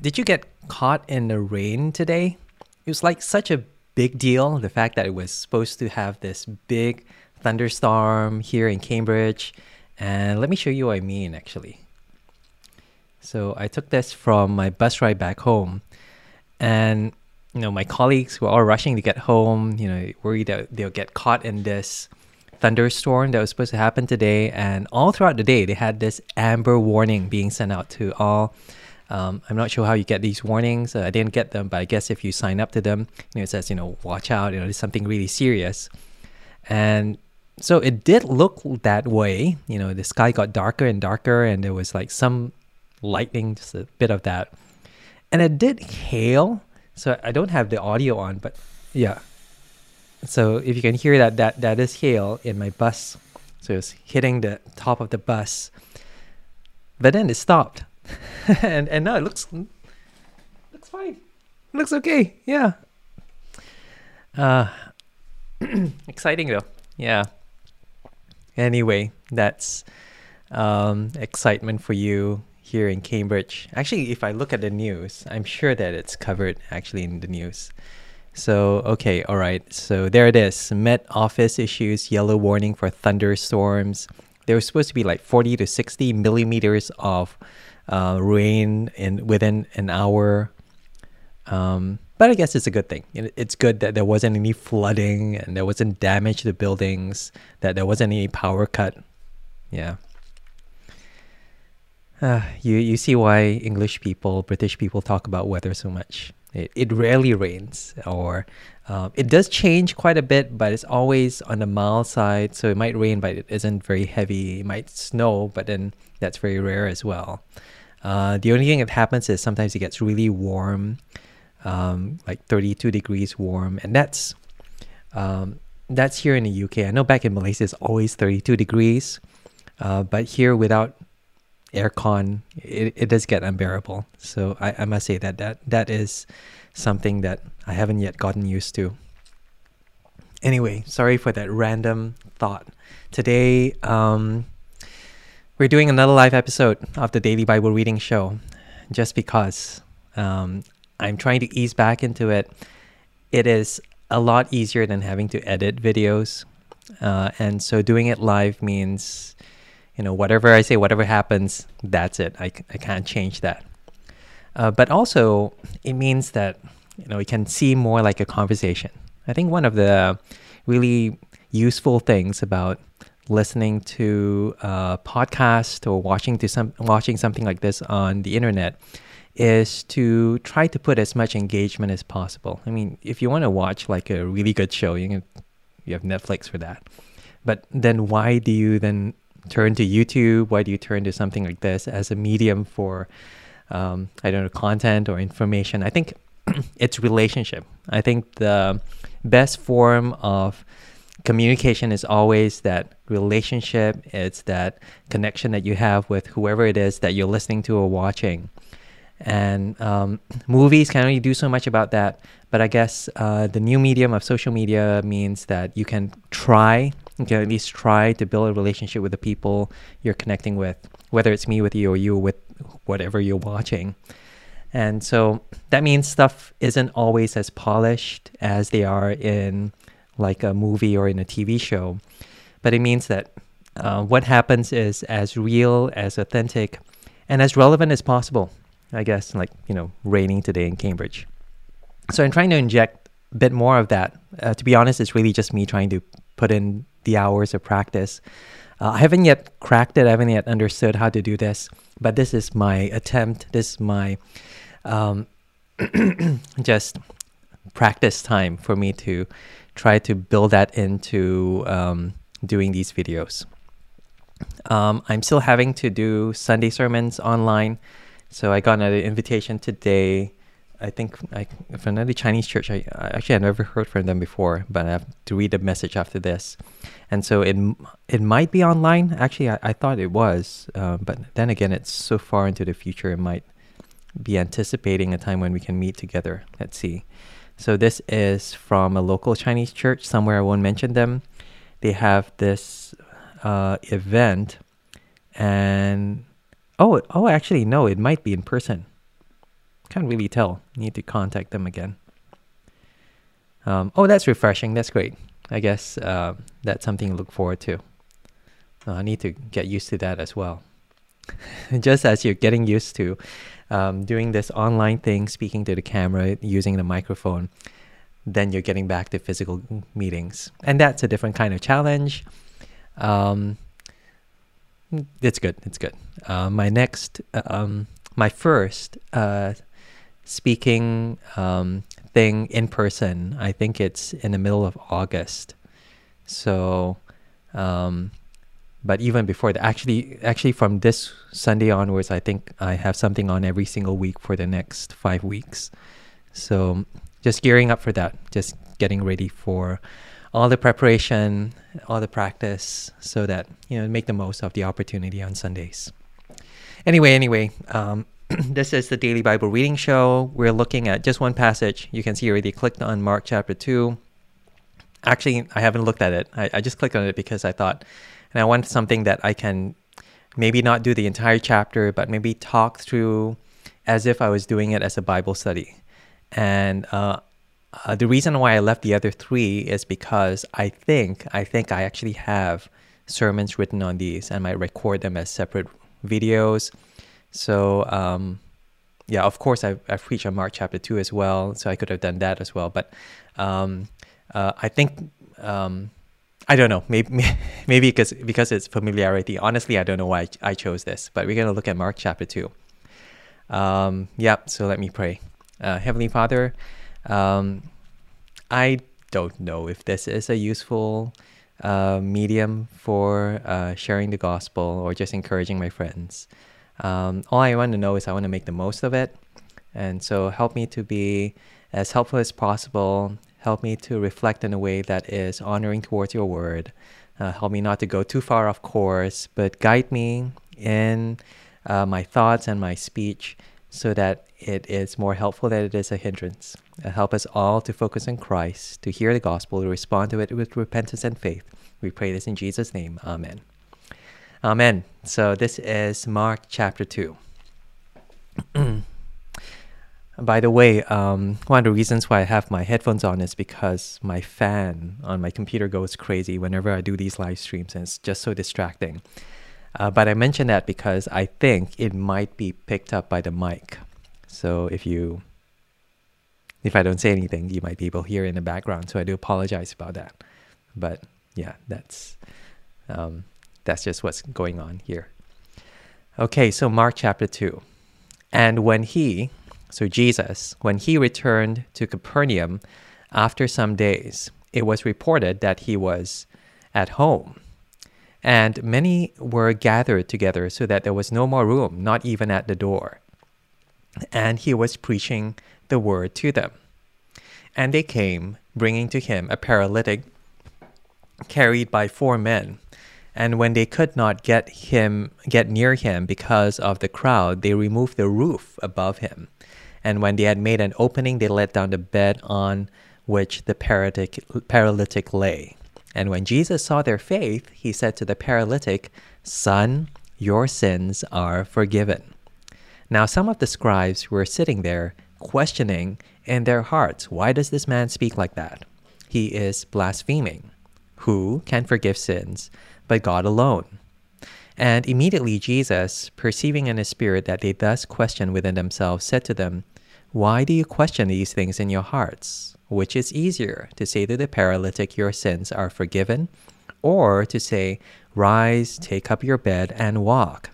did you get caught in the rain today? It was like such a big deal. The fact that it was supposed to have this big thunderstorm here in Cambridge. And let me show you what I mean actually. So I took this from my bus ride back home. And you know, my colleagues were all rushing to get home, you know, worried that they'll get caught in this thunderstorm that was supposed to happen today. And all throughout the day, they had this amber warning being sent out to all. Um, I'm not sure how you get these warnings. Uh, I didn't get them, but I guess if you sign up to them, you know, it says, you know, watch out, you know, there's something really serious. And so it did look that way. You know, the sky got darker and darker, and there was like some lightning, just a bit of that. And it did hail. So I don't have the audio on, but yeah, so if you can hear that, that that is hail in my bus. So it's hitting the top of the bus. But then it stopped. and and now it looks looks fine. looks okay. Yeah. Uh exciting though. Yeah. Anyway, that's um excitement for you here in Cambridge. Actually, if I look at the news, I'm sure that it's covered actually in the news. So, okay, all right. So there it is. Met Office issues yellow warning for thunderstorms. There was supposed to be like 40 to 60 millimeters of uh, rain in within an hour. Um, but I guess it's a good thing. It's good that there wasn't any flooding and there wasn't damage to buildings, that there wasn't any power cut. Yeah. Uh, you you see why English people, British people talk about weather so much. It, it rarely rains, or um, it does change quite a bit, but it's always on the mild side. So it might rain, but it isn't very heavy. It might snow, but then that's very rare as well. Uh, the only thing that happens is sometimes it gets really warm, um, like 32 degrees warm, and that's um, that's here in the UK. I know back in Malaysia it's always 32 degrees, uh, but here without aircon, it, it does get unbearable. So I, I must say that, that that is something that I haven't yet gotten used to. Anyway, sorry for that random thought. Today, um, we're doing another live episode of the Daily Bible Reading Show just because um, I'm trying to ease back into it. It is a lot easier than having to edit videos. Uh, and so doing it live means you know, whatever I say, whatever happens, that's it. I, I can't change that. Uh, but also, it means that, you know, it can seem more like a conversation. I think one of the really useful things about listening to a podcast or watching to some watching something like this on the internet is to try to put as much engagement as possible. I mean, if you want to watch like a really good show, you can you have Netflix for that. But then why do you then turn to YouTube? Why do you turn to something like this as a medium for, um, I don't know, content or information? I think it's relationship. I think the best form of communication is always that relationship. It's that connection that you have with whoever it is that you're listening to or watching. And um, movies can only do so much about that. But I guess uh, the new medium of social media means that you can try you can at least try to build a relationship with the people you're connecting with, whether it's me with you or you with whatever you're watching. And so that means stuff isn't always as polished as they are in like a movie or in a TV show. But it means that uh, what happens is as real, as authentic, and as relevant as possible. I guess, like, you know, raining today in Cambridge. So I'm trying to inject a bit more of that. Uh, to be honest, it's really just me trying to put in the hours of practice. Uh, I haven't yet cracked it. I haven't yet understood how to do this, but this is my attempt. This is my um, just practice time for me to try to build that into um, doing these videos. Um, I'm still having to do Sunday sermons online, so I got another invitation today I think I, from another Chinese church, I, actually I never heard from them before, but I have to read the message after this, and so it it might be online. Actually, I, I thought it was, uh, but then again, it's so far into the future, it might be anticipating a time when we can meet together. Let's see. So this is from a local Chinese church somewhere. I won't mention them. They have this uh, event, and oh oh, actually no, it might be in person can't really tell. Need to contact them again. Um, oh, that's refreshing. That's great. I guess uh, that's something to look forward to. Uh, I need to get used to that as well. Just as you're getting used to um, doing this online thing, speaking to the camera, using the microphone, then you're getting back to physical meetings. And that's a different kind of challenge. Um, it's good. It's good. Uh, my next, um, my first uh, speaking um, thing in person, I think it's in the middle of August. So, um, but even before that, actually, actually from this Sunday onwards, I think I have something on every single week for the next five weeks. So just gearing up for that, just getting ready for all the preparation, all the practice, so that you know make the most of the opportunity on Sundays. Anyway, anyway, um, this is the daily Bible reading show. We're looking at just one passage. You can see already clicked on Mark chapter two. Actually, I haven't looked at it. I, I just clicked on it because I thought, and I want something that I can maybe not do the entire chapter, but maybe talk through as if I was doing it as a Bible study. And uh, uh, the reason why I left the other three is because I think I think I actually have sermons written on these and might record them as separate videos. So um, yeah, of course I've, I've preached on Mark chapter two as well, so I could have done that as well. But um, uh, I think um, I don't know. Maybe maybe because because it's familiarity. Honestly, I don't know why I chose this. But we're gonna look at Mark chapter two. Um, yep. So let me pray. Uh, Heavenly Father, um, I don't know if this is a useful uh, medium for uh, sharing the gospel or just encouraging my friends. Um, all I want to know is I want to make the most of it. And so help me to be as helpful as possible. Help me to reflect in a way that is honoring towards your word. Uh, help me not to go too far off course, but guide me in uh, my thoughts and my speech so that it is more helpful than it is a hindrance. Uh, help us all to focus on Christ, to hear the gospel, to respond to it with repentance and faith. We pray this in Jesus' name. Amen. Amen. So this is Mark chapter 2. By the way, um, one of the reasons why I have my headphones on is because my fan on my computer goes crazy whenever I do these live streams, and it's just so distracting. Uh, but I mention that because I think it might be picked up by the mic. So if you, if I don't say anything, you might be able to hear in the background. So I do apologize about that. But yeah, that's um, that's just what's going on here. Okay, so Mark chapter two, and when he, so Jesus, when he returned to Capernaum after some days, it was reported that he was at home and many were gathered together so that there was no more room, not even at the door. And he was preaching the word to them. And they came, bringing to him a paralytic carried by four men. And when they could not get him get near him because of the crowd, they removed the roof above him. And when they had made an opening, they let down the bed on which the paralytic, paralytic lay. And when Jesus saw their faith, he said to the paralytic, Son, your sins are forgiven. Now, some of the scribes were sitting there, questioning in their hearts, Why does this man speak like that? He is blaspheming. Who can forgive sins but God alone? And immediately Jesus, perceiving in his spirit that they thus questioned within themselves, said to them, Why do you question these things in your hearts? Which is easier, to say to the paralytic, Your sins are forgiven, or to say, Rise, take up your bed, and walk?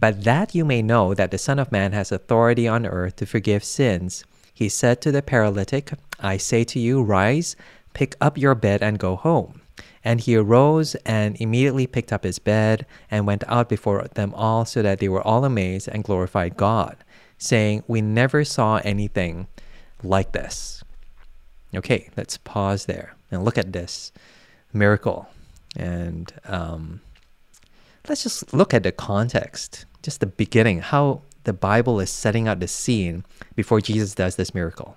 But that you may know that the Son of Man has authority on earth to forgive sins, he said to the paralytic, I say to you, Rise, pick up your bed, and go home. And he arose and immediately picked up his bed and went out before them all, so that they were all amazed and glorified God, saying, We never saw anything like this. Okay, let's pause there and look at this miracle. And um, let's just look at the context, just the beginning, how the Bible is setting out the scene before Jesus does this miracle.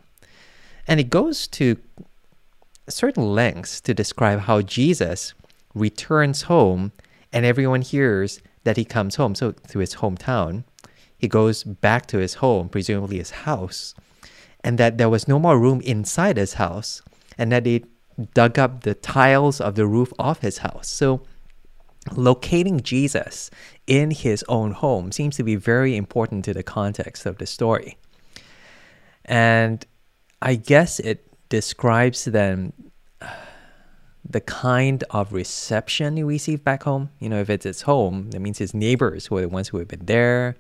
And it goes to certain lengths to describe how Jesus returns home and everyone hears that he comes home. So, to his hometown, he goes back to his home, presumably his house, and that there was no more room inside his house, and that they dug up the tiles of the roof of his house. So, locating Jesus in his own home seems to be very important to the context of the story. And I guess it describes then uh, the kind of reception he received back home. You know, if it's his home, that means his neighbors were the ones who had been there.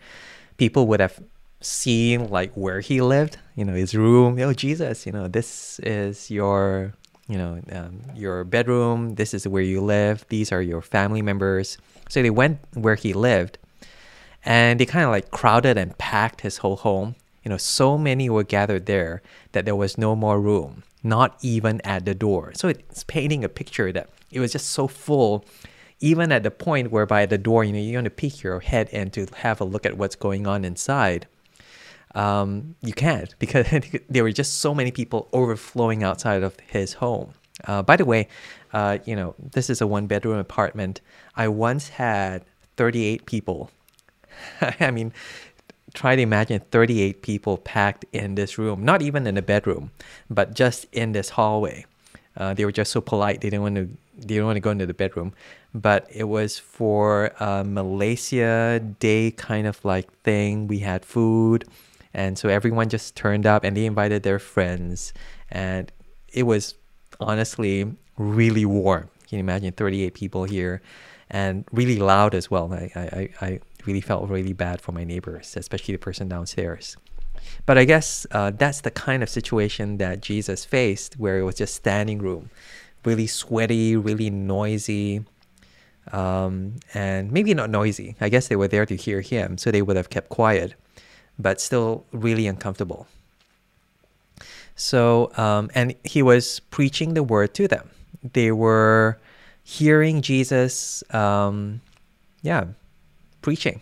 People would have seen like where he lived, you know, his room. Oh, Jesus, you know, this is your, you know, um, your bedroom. This is where you live. These are your family members. So they went where he lived, and they kind of like crowded and packed his whole home. You know, so many were gathered there that there was no more room, not even at the door. So it's painting a picture that it was just so full even at the point whereby the door, you know, you're going to peek your head in to have a look at what's going on inside um, you can't because there were just so many people overflowing outside of his home. Uh, by the way, uh, you know, this is a one bedroom apartment. I once had 38 people. I mean, try to imagine 38 people packed in this room, not even in a bedroom, but just in this hallway. Uh, they were just so polite. They didn't want to. They don't want to go into the bedroom, but it was for a Malaysia Day kind of like thing. We had food and so everyone just turned up and they invited their friends. And it was honestly really warm. Can you imagine 38 people here and really loud as well? I, I, I really felt really bad for my neighbors, especially the person downstairs. But I guess uh, that's the kind of situation that Jesus faced where it was just standing room, really sweaty, really noisy. Um, and maybe not noisy. I guess they were there to hear him, so they would have kept quiet but still really uncomfortable. So, um, and he was preaching the word to them. They were hearing Jesus, um, yeah, preaching,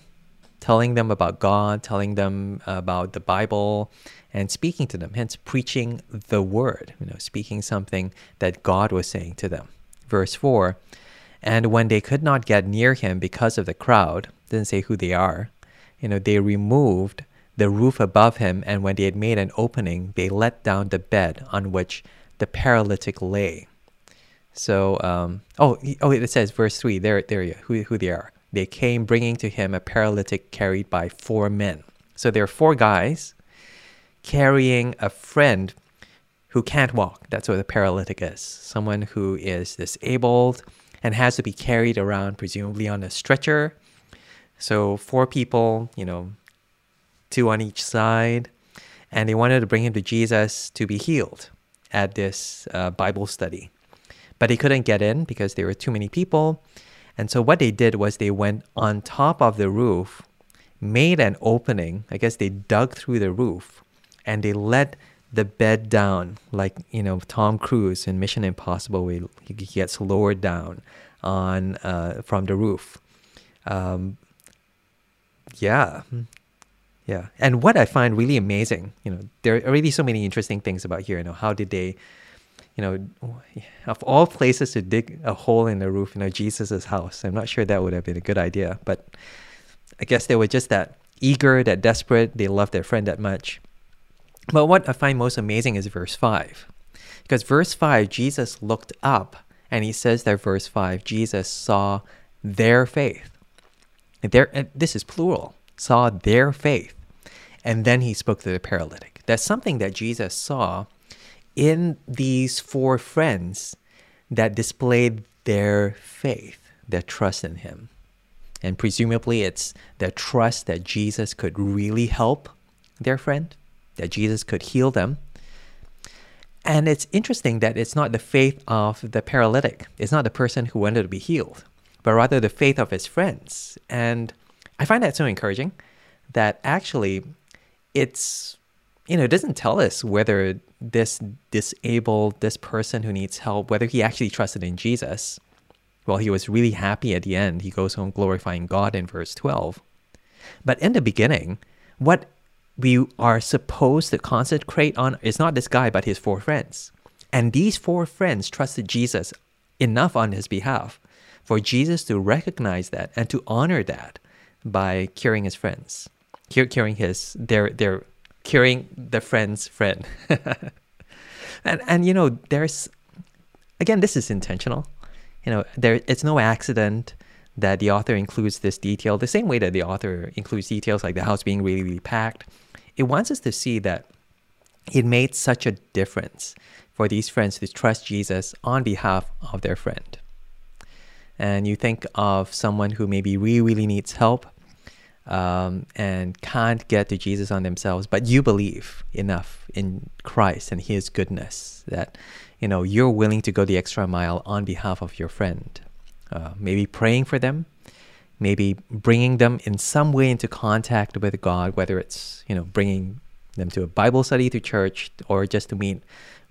telling them about God, telling them about the Bible, and speaking to them. Hence, preaching the word, you know, speaking something that God was saying to them. Verse 4 And when they could not get near him because of the crowd, didn't say who they are, you know, they removed the roof above him, and when they had made an opening, they let down the bed on which the paralytic lay. So, um, oh, oh, it says verse three. There, there you who who they are. They came bringing to him a paralytic carried by four men. So there are four guys carrying a friend who can't walk. That's what a paralytic is. Someone who is disabled and has to be carried around, presumably on a stretcher. So four people, you know, two on each side, and they wanted to bring him to Jesus to be healed at this uh, Bible study. But they couldn't get in because there were too many people. And so what they did was they went on top of the roof, made an opening. I guess they dug through the roof and they let the bed down, like, you know, Tom Cruise in Mission Impossible, where he gets lowered down on uh, from the roof. Um, yeah, yeah. And what I find really amazing, you know, there are already so many interesting things about here. You know, how did they, you know, of all places to dig a hole in the roof, you know, Jesus's house. I'm not sure that would have been a good idea, but I guess they were just that eager, that desperate. They loved their friend that much. But what I find most amazing is verse 5. Because verse 5, Jesus looked up and he says there, verse 5, Jesus saw their faith. There, this is plural, saw their faith. And then he spoke to the paralytic. That's something that Jesus saw in these four friends that displayed their faith, their trust in him. And presumably, it's their trust that Jesus could really help their friend, that Jesus could heal them. And it's interesting that it's not the faith of the paralytic, it's not the person who wanted to be healed, but rather the faith of his friends. And I find that so encouraging that actually it's you know it doesn't tell us whether this disabled this person who needs help whether he actually trusted in jesus. Well he was really happy at the end. He goes home glorifying god in verse 12 but in the beginning what we are supposed to concentrate on is not this guy but his four friends. And these four friends trusted jesus enough on his behalf for jesus to recognize that and to honor that by curing his friends curing his, they're, they're curing the friend's friend. and, and, you know, there's, again, this is intentional. You know, there, it's no accident that the author includes this detail the same way that the author includes details like the house being really, really packed. It wants us to see that it made such a difference for these friends to trust Jesus on behalf of their friend. And you think of someone who maybe really, really needs help um, and can't get to Jesus on themselves, but you believe enough in Christ and His goodness that you know you're willing to go the extra mile on behalf of your friend. Uh, maybe praying for them, maybe bringing them in some way into contact with God, whether it's you know bringing them to a Bible study to church or just to meet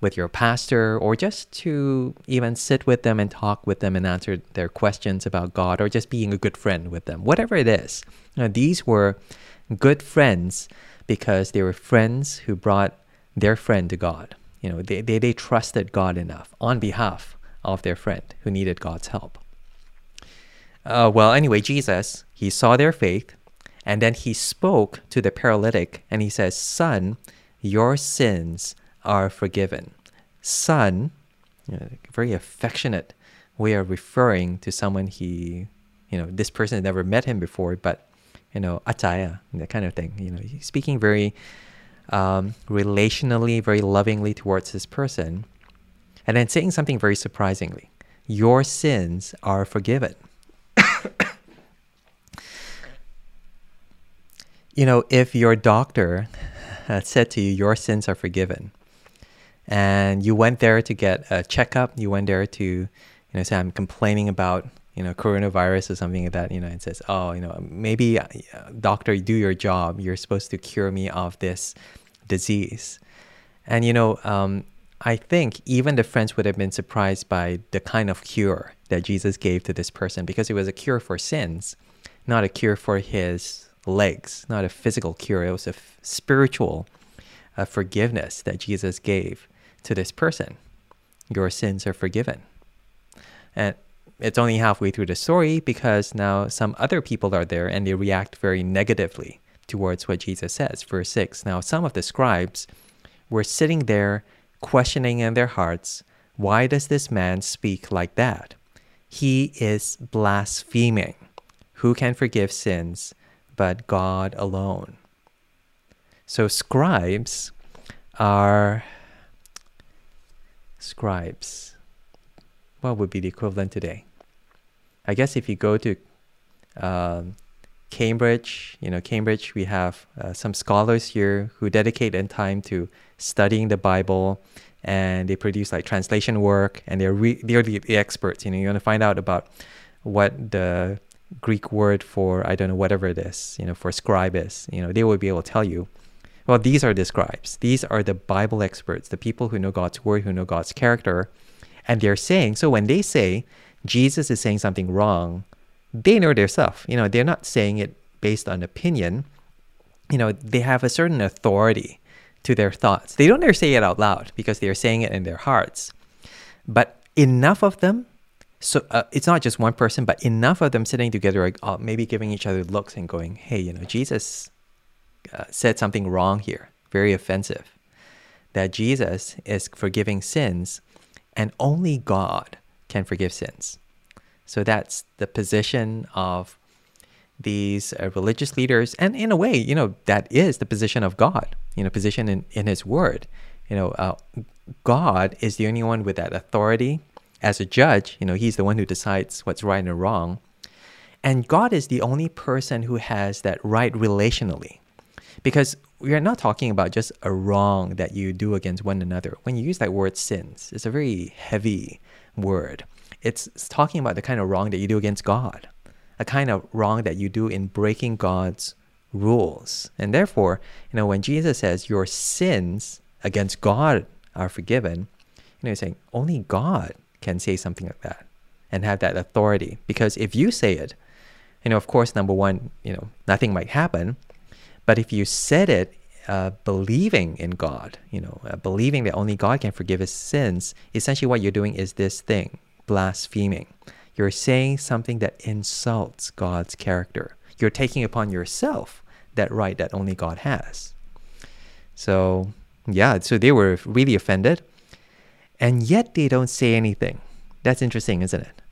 with your pastor or just to even sit with them and talk with them and answer their questions about God or just being a good friend with them, whatever it is. Now, these were good friends because they were friends who brought their friend to God. You know, they, they, they trusted God enough on behalf of their friend who needed God's help. Uh, well, anyway, Jesus, he saw their faith and then he spoke to the paralytic and he says, Son, your sins are forgiven. Son, you know, very affectionate way of referring to someone he, you know, this person had never met him before, but, you know, ataya, that kind of thing. You know, he's speaking very um, relationally, very lovingly towards this person. And then saying something very surprisingly Your sins are forgiven. you know, if your doctor said to you, Your sins are forgiven, and you went there to get a checkup, you went there to, you know, say, I'm complaining about, you know, coronavirus or something like that, you know, and says, Oh, you know, maybe, uh, doctor, do your job. You're supposed to cure me of this disease. And, you know, um, I think even the friends would have been surprised by the kind of cure that Jesus gave to this person because it was a cure for sins, not a cure for his legs, not a physical cure. It was a f- spiritual uh, forgiveness that Jesus gave to this person. Your sins are forgiven. And it's only halfway through the story because now some other people are there and they react very negatively towards what Jesus says. Verse 6 Now, some of the scribes were sitting there questioning in their hearts, Why does this man speak like that? He is blaspheming. Who can forgive sins but God alone? So, scribes are scribes. What would be the equivalent today? I guess if you go to um, Cambridge, you know, Cambridge, we have uh, some scholars here who dedicate their time to studying the Bible and they produce like translation work and they're, re- they're the, the experts. You know, you want to find out about what the Greek word for, I don't know, whatever it is, you know, for scribe is, you know, they will be able to tell you. Well, these are the scribes. These are the Bible experts, the people who know God's word, who know God's character. And they're saying, so when they say Jesus is saying something wrong, they know their stuff. You know, they're not saying it based on opinion. You know, they have a certain authority to their thoughts. They don't dare say it out loud because they're saying it in their hearts. But enough of them, so uh, it's not just one person, but enough of them sitting together, uh, maybe giving each other looks and going, hey, you know, Jesus uh, said something wrong here, very offensive. That Jesus is forgiving sins and only God can forgive sins. So that's the position of these uh, religious leaders. And in a way, you know, that is the position of God, you know, position in, in His Word. You know, uh, God is the only one with that authority as a judge. You know, He's the one who decides what's right and wrong. And God is the only person who has that right relationally. Because we are not talking about just a wrong that you do against one another. When you use that word sins, it's a very heavy word. It's, it's talking about the kind of wrong that you do against God, a kind of wrong that you do in breaking God's rules. And therefore, you know, when Jesus says your sins against God are forgiven, you know, he's saying only God can say something like that and have that authority. Because if you say it, you know, of course, number one, you know, nothing might happen. But if you said it uh, believing in God, you know, uh, believing that only God can forgive his sins, essentially what you're doing is this thing blaspheming. You're saying something that insults God's character. You're taking upon yourself that right that only God has. So, yeah, so they were really offended. And yet they don't say anything. That's interesting, isn't it?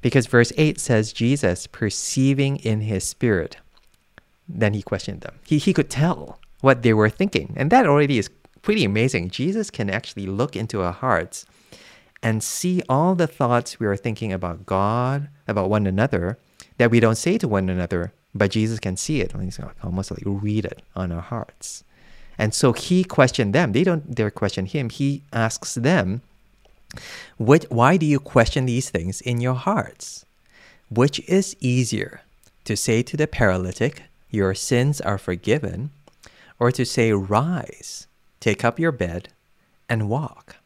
Because verse 8 says, Jesus, perceiving in his spirit, then he questioned them. He, he could tell what they were thinking. And that already is pretty amazing. Jesus can actually look into our hearts and see all the thoughts we are thinking about God, about one another, that we don't say to one another, but Jesus can see it. He's almost like read it on our hearts. And so he questioned them. They don't dare question him. He asks them, which, why do you question these things in your hearts? Which is easier, to say to the paralytic, Your sins are forgiven, or to say, Rise, take up your bed, and walk?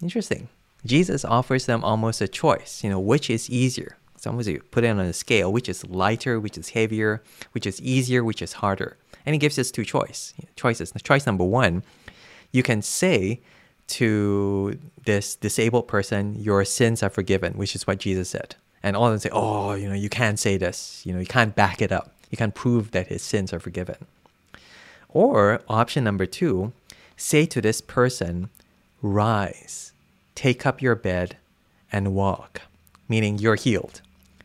Interesting. Jesus offers them almost a choice, you know, which is easier. Sometimes you put it on a scale, which is lighter, which is heavier, which is easier, which is harder. And he gives us two choice, choices. Choice number one, you can say to this disabled person, your sins are forgiven, which is what Jesus said. And all of them say, oh, you know, you can't say this. You know, you can't back it up. You can't prove that his sins are forgiven. Or option number two, say to this person, rise, take up your bed, and walk, meaning you're healed.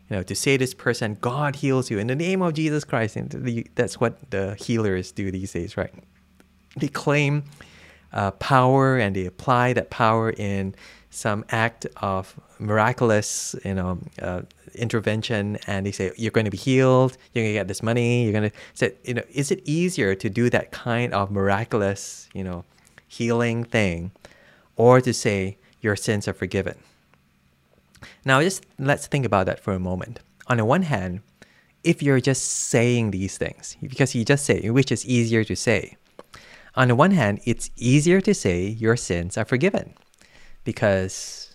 You know, to say this person, God heals you in the name of Jesus Christ. And that's what the healers do these days, right? They claim uh, power and they apply that power in some act of miraculous, you know, uh, intervention, and they say you're going to be healed, you're going to get this money, you're going to say, you know, is it easier to do that kind of miraculous, you know, healing thing, or to say your sins are forgiven? Now, just let's think about that for a moment. On the one hand, if you're just saying these things, because you just say, which is easier to say, on the one hand, it's easier to say your sins are forgiven because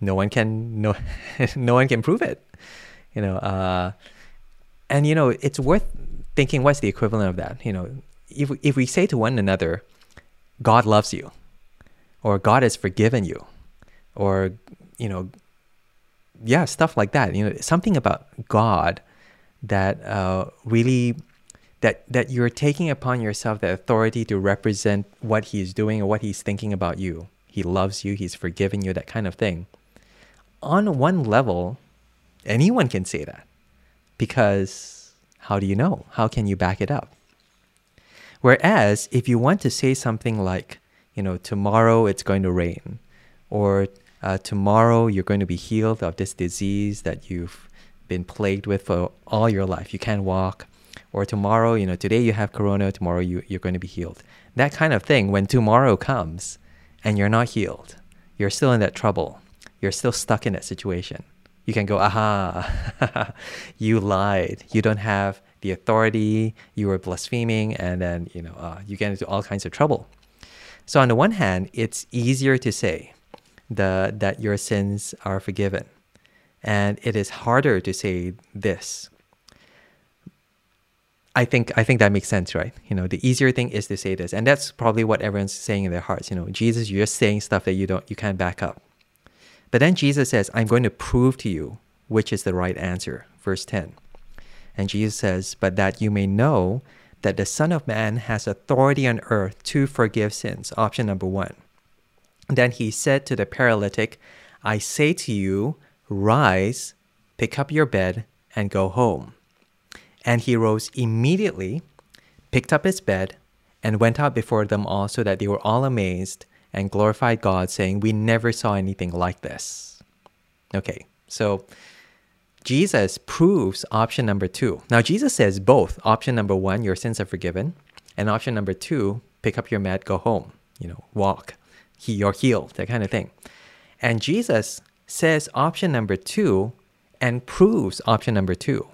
no one can no no one can prove it. You know, uh, and you know it's worth thinking what's the equivalent of that. You know, if if we say to one another, God loves you, or God has forgiven you, or you know, yeah, stuff like that. You know, something about God that uh, really that that you're taking upon yourself the authority to represent what he's doing or what he's thinking about you. He loves you, he's forgiven you, that kind of thing. On one level, anyone can say that. Because how do you know? How can you back it up? Whereas if you want to say something like, you know, tomorrow it's going to rain, or uh, tomorrow you're going to be healed of this disease that you've been plagued with for all your life. You can't walk, or tomorrow, you know, today you have corona, tomorrow you, you're going to be healed. That kind of thing, when tomorrow comes and you're not healed, you're still in that trouble, you're still stuck in that situation. You can go, aha, you lied. You don't have the authority, you were blaspheming, and then, you know, uh, you get into all kinds of trouble. So on the one hand, it's easier to say the, that your sins are forgiven. And it is harder to say this I think I think that makes sense, right? You know, the easier thing is to say this, and that's probably what everyone's saying in their hearts. You know, Jesus, you're just saying stuff that you don't, you can't back up. But then Jesus says, "I'm going to prove to you which is the right answer." Verse ten, and Jesus says, "But that you may know that the Son of Man has authority on earth to forgive sins." Option number one. Then he said to the paralytic, "I say to you, rise, pick up your bed, and go home." And he rose immediately, picked up his bed, and went out before them all, so that they were all amazed and glorified God, saying, We never saw anything like this. Okay, so Jesus proves option number two. Now, Jesus says both option number one, your sins are forgiven, and option number two, pick up your mat, go home, you know, walk, he, you're healed, that kind of thing. And Jesus says option number two and proves option number two.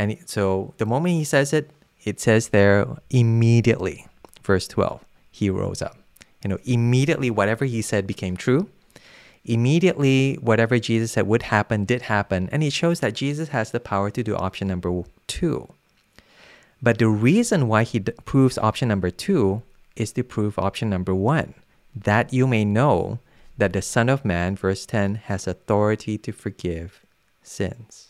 And so the moment he says it, it says there immediately, verse 12, he rose up. You know, immediately whatever he said became true. Immediately whatever Jesus said would happen did happen. And it shows that Jesus has the power to do option number two. But the reason why he d- proves option number two is to prove option number one that you may know that the Son of Man, verse 10, has authority to forgive sins.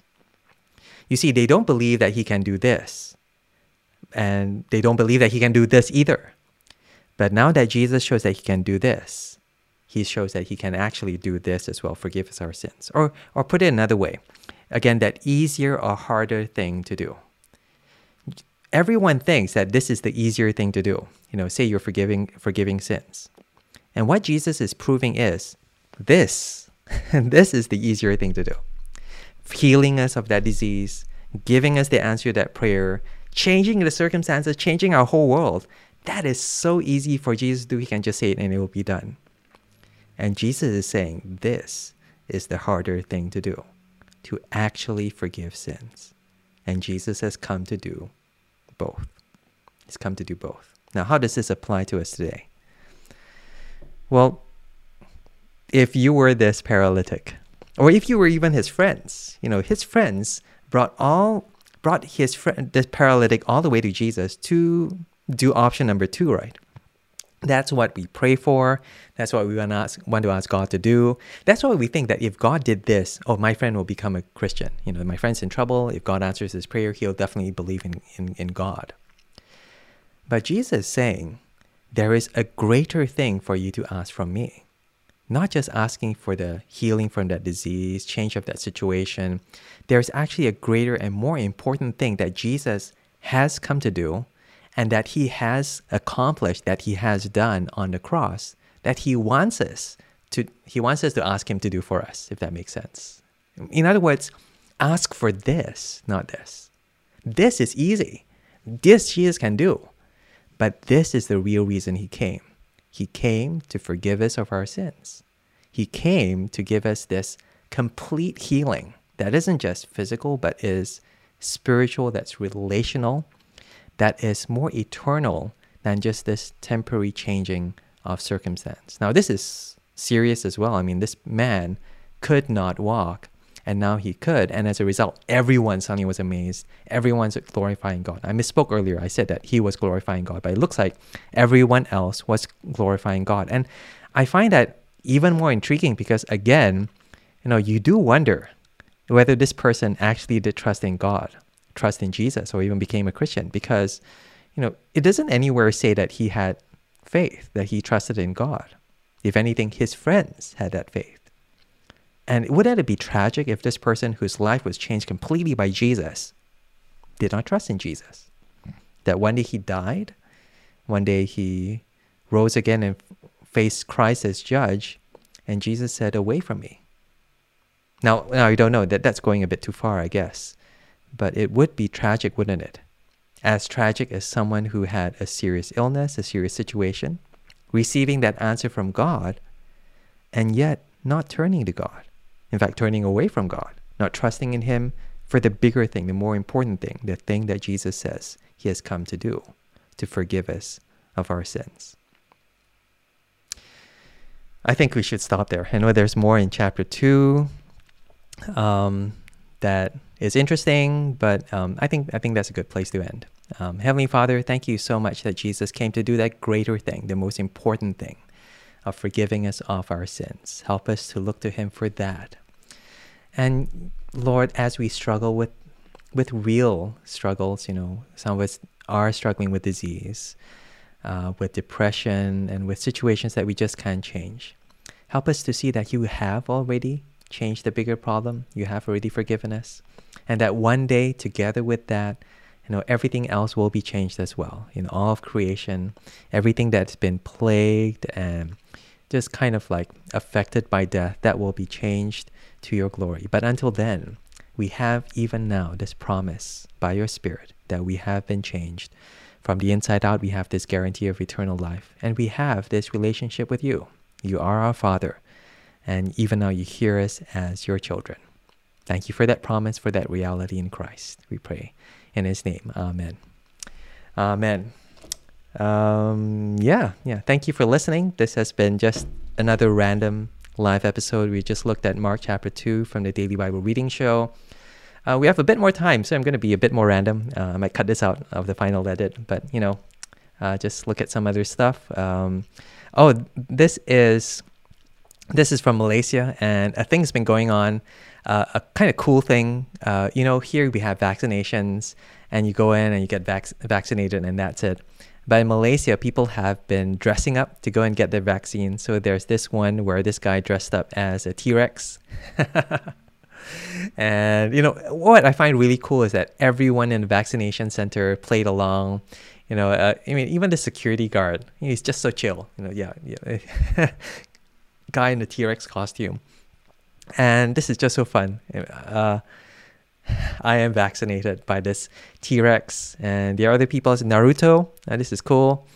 You see, they don't believe that he can do this. And they don't believe that he can do this either. But now that Jesus shows that he can do this, he shows that he can actually do this as well, forgive us our sins. Or, or put it another way, again, that easier or harder thing to do. Everyone thinks that this is the easier thing to do. You know, say you're forgiving forgiving sins. And what Jesus is proving is this, this is the easier thing to do. Healing us of that disease, giving us the answer to that prayer, changing the circumstances, changing our whole world. That is so easy for Jesus to do. He can just say it and it will be done. And Jesus is saying this is the harder thing to do to actually forgive sins. And Jesus has come to do both. He's come to do both. Now, how does this apply to us today? Well, if you were this paralytic, or if you were even his friends, you know, his friends brought all brought his friend this paralytic all the way to Jesus to do option number two, right? That's what we pray for. That's what we want to, ask, want to ask God to do. That's why we think that if God did this, oh, my friend will become a Christian. You know, my friend's in trouble. If God answers his prayer, he'll definitely believe in, in, in God. But Jesus is saying, there is a greater thing for you to ask from me. Not just asking for the healing from that disease, change of that situation. There's actually a greater and more important thing that Jesus has come to do and that he has accomplished, that he has done on the cross, that he wants us to he wants us to ask him to do for us, if that makes sense. In other words, ask for this, not this. This is easy. This Jesus can do. But this is the real reason he came. He came to forgive us of our sins. He came to give us this complete healing that isn't just physical, but is spiritual, that's relational, that is more eternal than just this temporary changing of circumstance. Now, this is serious as well. I mean, this man could not walk, and now he could. And as a result, everyone suddenly was amazed. Everyone's glorifying God. I misspoke earlier. I said that he was glorifying God, but it looks like everyone else was glorifying God. And I find that even more intriguing because, again, you know, you do wonder whether this person actually did trust in God trust in Jesus or even became a Christian because, you know, it doesn't anywhere say that he had faith, that he trusted in God. If anything, his friends had that faith. And wouldn't it be tragic if this person whose life was changed completely by Jesus did not trust in Jesus? That one day he died, one day he rose again and faced Christ as judge, and Jesus said, Away from me. Now, now I don't know that that's going a bit too far, I guess. But it would be tragic, wouldn't it? As tragic as someone who had a serious illness, a serious situation, receiving that answer from God, and yet not turning to God. In fact, turning away from God, not trusting in Him for the bigger thing, the more important thing, the thing that Jesus says He has come to do, to forgive us of our sins. I think we should stop there. I know there's more in chapter 2 um, that is interesting, but um, I think I think that's a good place to end. Um, Heavenly Father, thank you so much that Jesus came to do that greater thing, the most important thing, of forgiving us of our sins. Help us to look to Him for that. And Lord, as we struggle with with real struggles, you know, some of us are struggling with disease, uh, with depression, and with situations that we just can't change. Help us to see that you have already changed the bigger problem. You have already forgiven us and that one day together with that you know everything else will be changed as well in all of creation everything that's been plagued and just kind of like affected by death that will be changed to your glory but until then we have even now this promise by your spirit that we have been changed from the inside out we have this guarantee of eternal life and we have this relationship with you you are our father and even now you hear us as your children Thank you for that promise, for that reality in Christ. We pray in His name. Amen. Amen. Um, yeah, yeah. Thank you for listening. This has been just another random live episode. We just looked at Mark chapter 2 from the Daily Bible Reading Show. Uh, we have a bit more time, so I'm going to be a bit more random. Uh, I might cut this out of the final edit, but you know, uh, just look at some other stuff. Um, oh, this is this is from Malaysia, and a thing's been going on. Uh, a kind of cool thing, uh, you know, here we have vaccinations, and you go in and you get vac- vaccinated, and that's it. But in Malaysia, people have been dressing up to go and get their vaccine. So there's this one where this guy dressed up as a T Rex. and you know what I find really cool is that everyone in the vaccination center played along. You know, uh, I mean, even the security guard, he's just so chill. You know, yeah, yeah. guy in the T Rex costume, and this is just so fun. Uh, I am vaccinated by this T Rex, and the other people is Naruto. Uh, this is cool.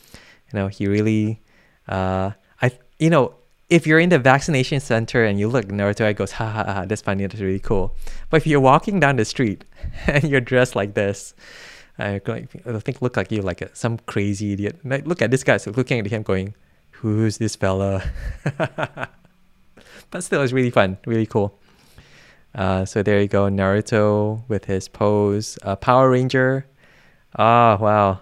You know, he really, uh, I, you know, if you're in the vaccination center and you look Naruto, it goes, ha ha ha, that's funny, that's really cool. But if you're walking down the street and you're dressed like this, I think look like you like a, some crazy idiot. Like, look at this guy, so looking at him, going, "Who's this fella?" but still, it's really fun, really cool. Uh, so there you go, Naruto with his pose. Uh, Power Ranger. Ah, oh, wow.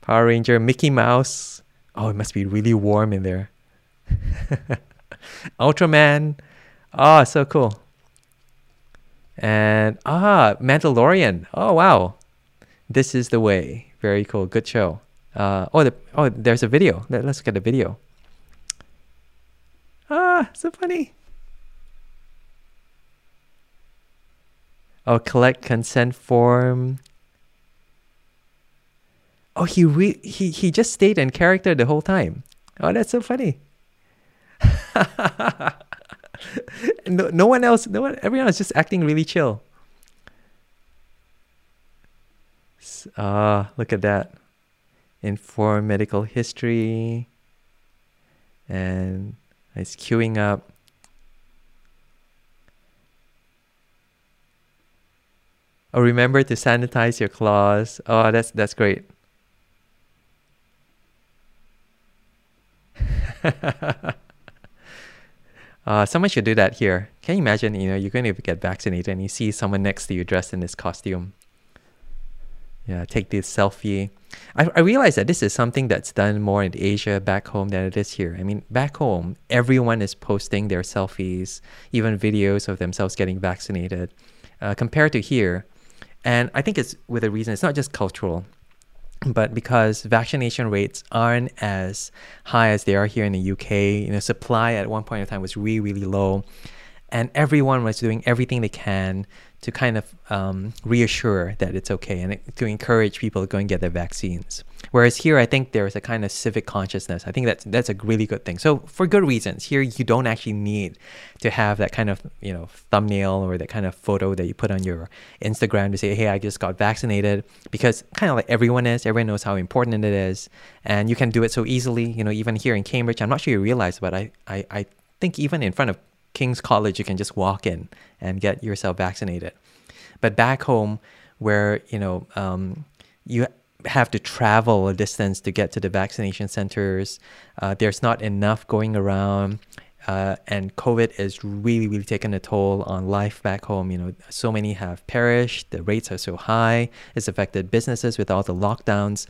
Power Ranger, Mickey Mouse. Oh, it must be really warm in there. Ultraman. Ah, oh, so cool. And ah, Mandalorian. Oh, wow. This is the way. Very cool. Good show. Uh, oh, the, oh, there's a video. Let, let's get a video. Ah, so funny. Oh, collect consent form. Oh, he re- he he just stayed in character the whole time. Oh, that's so funny. no, no one else, no one, everyone is just acting really chill. Ah, uh, look at that. Inform medical history. And it's queuing up. Oh, remember to sanitize your claws. Oh, that's that's great. uh, someone should do that here. Can you imagine? You know, you're going to get vaccinated and you see someone next to you dressed in this costume. Yeah, take this selfie. I, I realize that this is something that's done more in Asia back home than it is here. I mean, back home, everyone is posting their selfies, even videos of themselves getting vaccinated. Uh, compared to here, and I think it's with a reason, it's not just cultural, but because vaccination rates aren't as high as they are here in the UK, you know, supply at one point in time was really, really low. And everyone was doing everything they can to kind of um, reassure that it's okay and to encourage people to go and get their vaccines. Whereas here, I think there's a kind of civic consciousness. I think that's that's a really good thing. So for good reasons, here you don't actually need to have that kind of you know thumbnail or that kind of photo that you put on your Instagram to say, "Hey, I just got vaccinated," because kind of like everyone is, everyone knows how important it is, and you can do it so easily. You know, even here in Cambridge, I'm not sure you realize, but I I, I think even in front of King's College, you can just walk in and get yourself vaccinated. But back home, where you know um, you have to travel a distance to get to the vaccination centers, uh, there's not enough going around. Uh, and COVID is really, really taking a toll on life back home. You know, so many have perished. The rates are so high. It's affected businesses with all the lockdowns,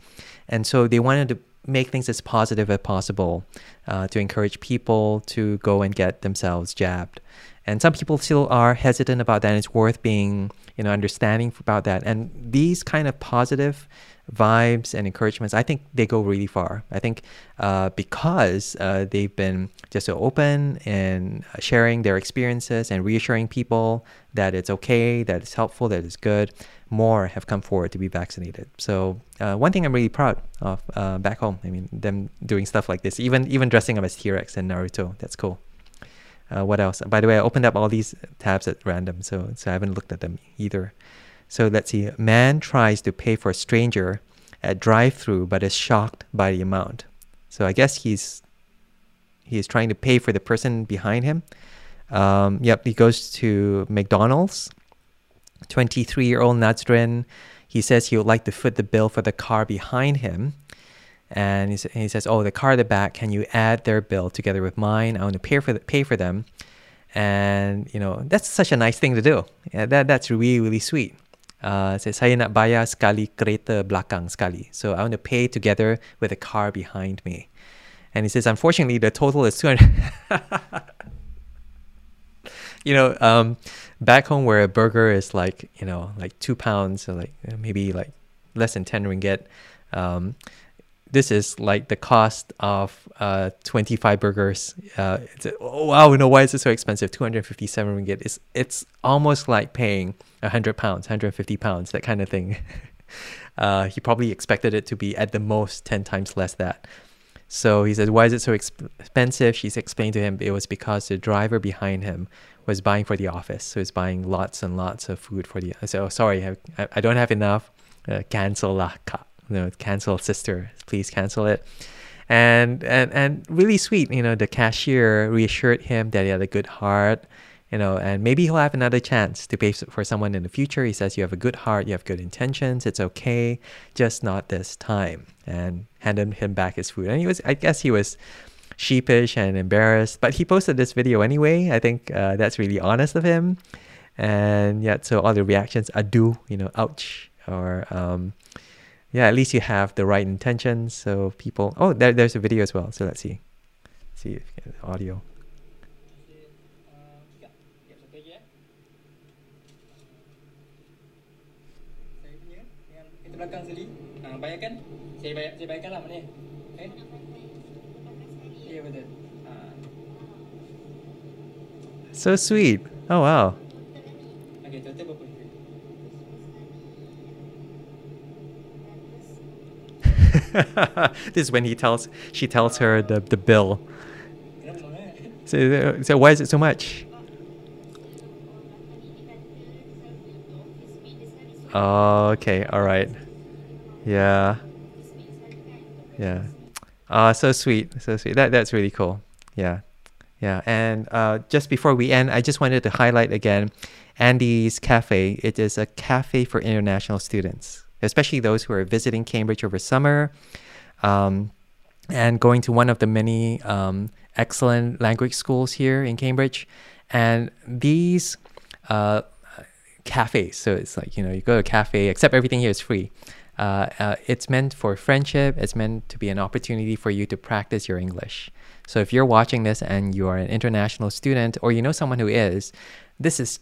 and so they wanted to make things as positive as possible uh, to encourage people to go and get themselves jabbed. And some people still are hesitant about that. It's worth being, you know, understanding about that. And these kind of positive vibes and encouragements, I think they go really far. I think uh, because uh, they've been just so open and sharing their experiences and reassuring people that it's okay, that it's helpful, that it's good, more have come forward to be vaccinated. So uh, one thing I'm really proud of uh, back home, I mean, them doing stuff like this, even even dressing up as T-Rex and Naruto, that's cool. Uh, what else? By the way, I opened up all these tabs at random, so so I haven't looked at them either. So let's see. Man tries to pay for a stranger at drive-through, but is shocked by the amount. So I guess he's he's trying to pay for the person behind him. Um, yep, he goes to McDonald's 23 year old Nazrin. He says he would like to foot the bill for the car behind him. And he says, Oh, the car at the back, can you add their bill together with mine? I want to pay for, the, pay for them. And, you know, that's such a nice thing to do. Yeah, that, that's really, really sweet. Uh, says, saya nak bayar sekali kereta belakang sekali. So I want to pay together with the car behind me. And he says, unfortunately, the total is 200. you know, um, back home where a burger is like, you know, like two pounds, or like maybe like less than 10 ringgit. Um, this is like the cost of uh, 25 burgers. Uh, oh, wow, no, why is it so expensive? 257 ringgit. It's, it's almost like paying 100 pounds, 150 pounds, that kind of thing. uh, he probably expected it to be at the most 10 times less that. So he said, Why is it so expensive? She's explained to him it was because the driver behind him was buying for the office. So he's buying lots and lots of food for the. Oh, sorry, I, I don't have enough. Uh, cancel lah, no, cancel, sister. Please cancel it. And, and and really sweet, you know. The cashier reassured him that he had a good heart, you know, and maybe he'll have another chance to pay for someone in the future. He says, "You have a good heart, you have good intentions. It's okay, just not this time." And handed him back his food. And he was, I guess, he was sheepish and embarrassed, but he posted this video anyway. I think uh, that's really honest of him. And yet, so all the reactions are do, you know, ouch, or um, yeah, at least you have the right intentions. So people, oh, there, there's a video as well. So let's see, let's see if you get audio. belakang sekali. Ha, bayarkan. Saya bayar, saya mana. Eh? Betul. Ha. So sweet. Oh wow. Okay, total berapa? this is when he tells she tells her the the bill. So, so why is it so much? Oh, okay, all right. Yeah. Yeah. Uh, so sweet. So sweet. That that's really cool. Yeah. Yeah. And uh, just before we end, I just wanted to highlight again Andy's Cafe. It is a cafe for international students especially those who are visiting Cambridge over summer um, and going to one of the many um, excellent language schools here in Cambridge. And these uh, cafes, so it's like, you know, you go to a cafe, except everything here is free. Uh, uh, it's meant for friendship. It's meant to be an opportunity for you to practice your English. So if you're watching this and you are an international student or you know someone who is, this is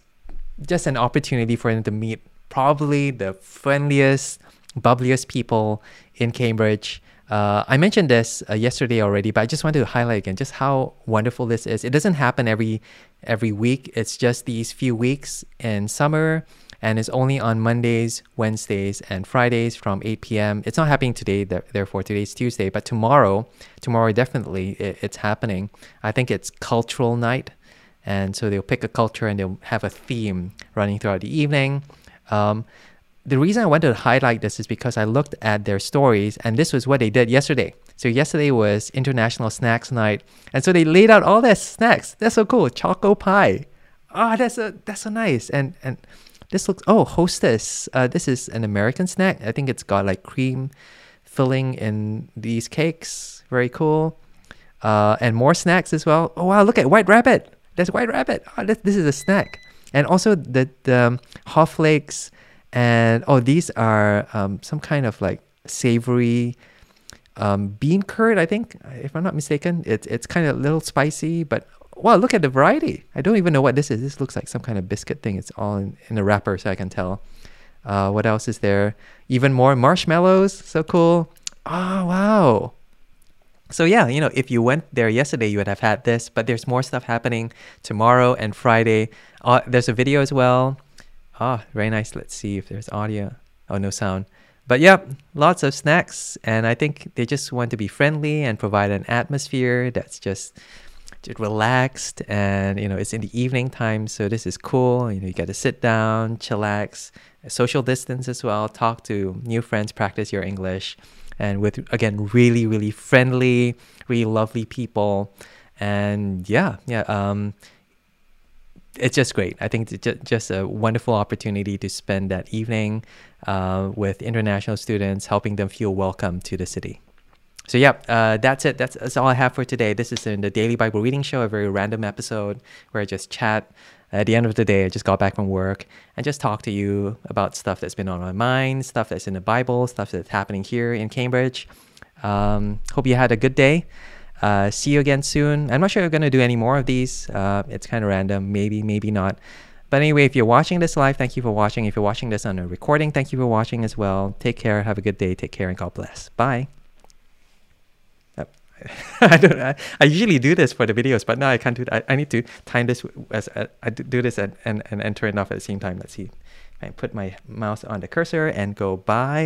just an opportunity for them to meet probably the friendliest, bubbliest people in Cambridge. Uh, I mentioned this uh, yesterday already, but I just wanted to highlight again just how wonderful this is. It doesn't happen every every week. It's just these few weeks in summer, and it's only on Mondays, Wednesdays, and Fridays from 8 p.m. It's not happening today, therefore today's Tuesday, but tomorrow, tomorrow definitely it's happening. I think it's cultural night, and so they'll pick a culture and they'll have a theme running throughout the evening. Um, the reason I wanted to highlight this is because I looked at their stories, and this was what they did yesterday. So yesterday was International Snacks Night, and so they laid out all their snacks. That's so cool. Choco pie. Oh, that's a that's so nice. And and this looks oh Hostess. Uh, this is an American snack. I think it's got like cream filling in these cakes. Very cool. Uh, and more snacks as well. Oh wow, look at White Rabbit. There's White Rabbit. Oh, this, this is a snack and also the the um, hot flakes and oh these are um, some kind of like savory um, bean curd I think if I'm not mistaken it's it's kind of a little spicy but wow look at the variety I don't even know what this is this looks like some kind of biscuit thing it's all in, in a wrapper so I can tell uh, what else is there even more marshmallows so cool oh wow so yeah, you know, if you went there yesterday, you would have had this, but there's more stuff happening tomorrow and Friday. Uh, there's a video as well. Ah, oh, very nice. Let's see if there's audio. Oh, no sound. But yep, lots of snacks, and I think they just want to be friendly and provide an atmosphere that's just relaxed, and you know, it's in the evening time, so this is cool. You know, you get to sit down, chillax, social distance as well, talk to new friends, practice your English and with again really really friendly, really lovely people, and yeah yeah um, it's just great. I think it's just a wonderful opportunity to spend that evening uh, with international students, helping them feel welcome to the city. So yeah, uh, that's it. That's, that's all I have for today. This is in the Daily Bible Reading Show, a very random episode where I just chat at the end of the day, I just got back from work and just talk to you about stuff that's been on my mind, stuff that's in the Bible, stuff that's happening here in Cambridge. Um, hope you had a good day. Uh, see you again soon. I'm not sure going to do any more of these. Uh, it's kind of random. Maybe, maybe not. But anyway, if you're watching this live, thank you for watching. If you're watching this on a recording, thank you for watching as well. Take care. Have a good day. Take care and God bless. Bye. I don't. I, I, usually do this for the videos, but now I can't do that. I, I need to time this as uh, I do this and, and, and enter enough at the same time. Let's see. I put my mouse on the cursor and go by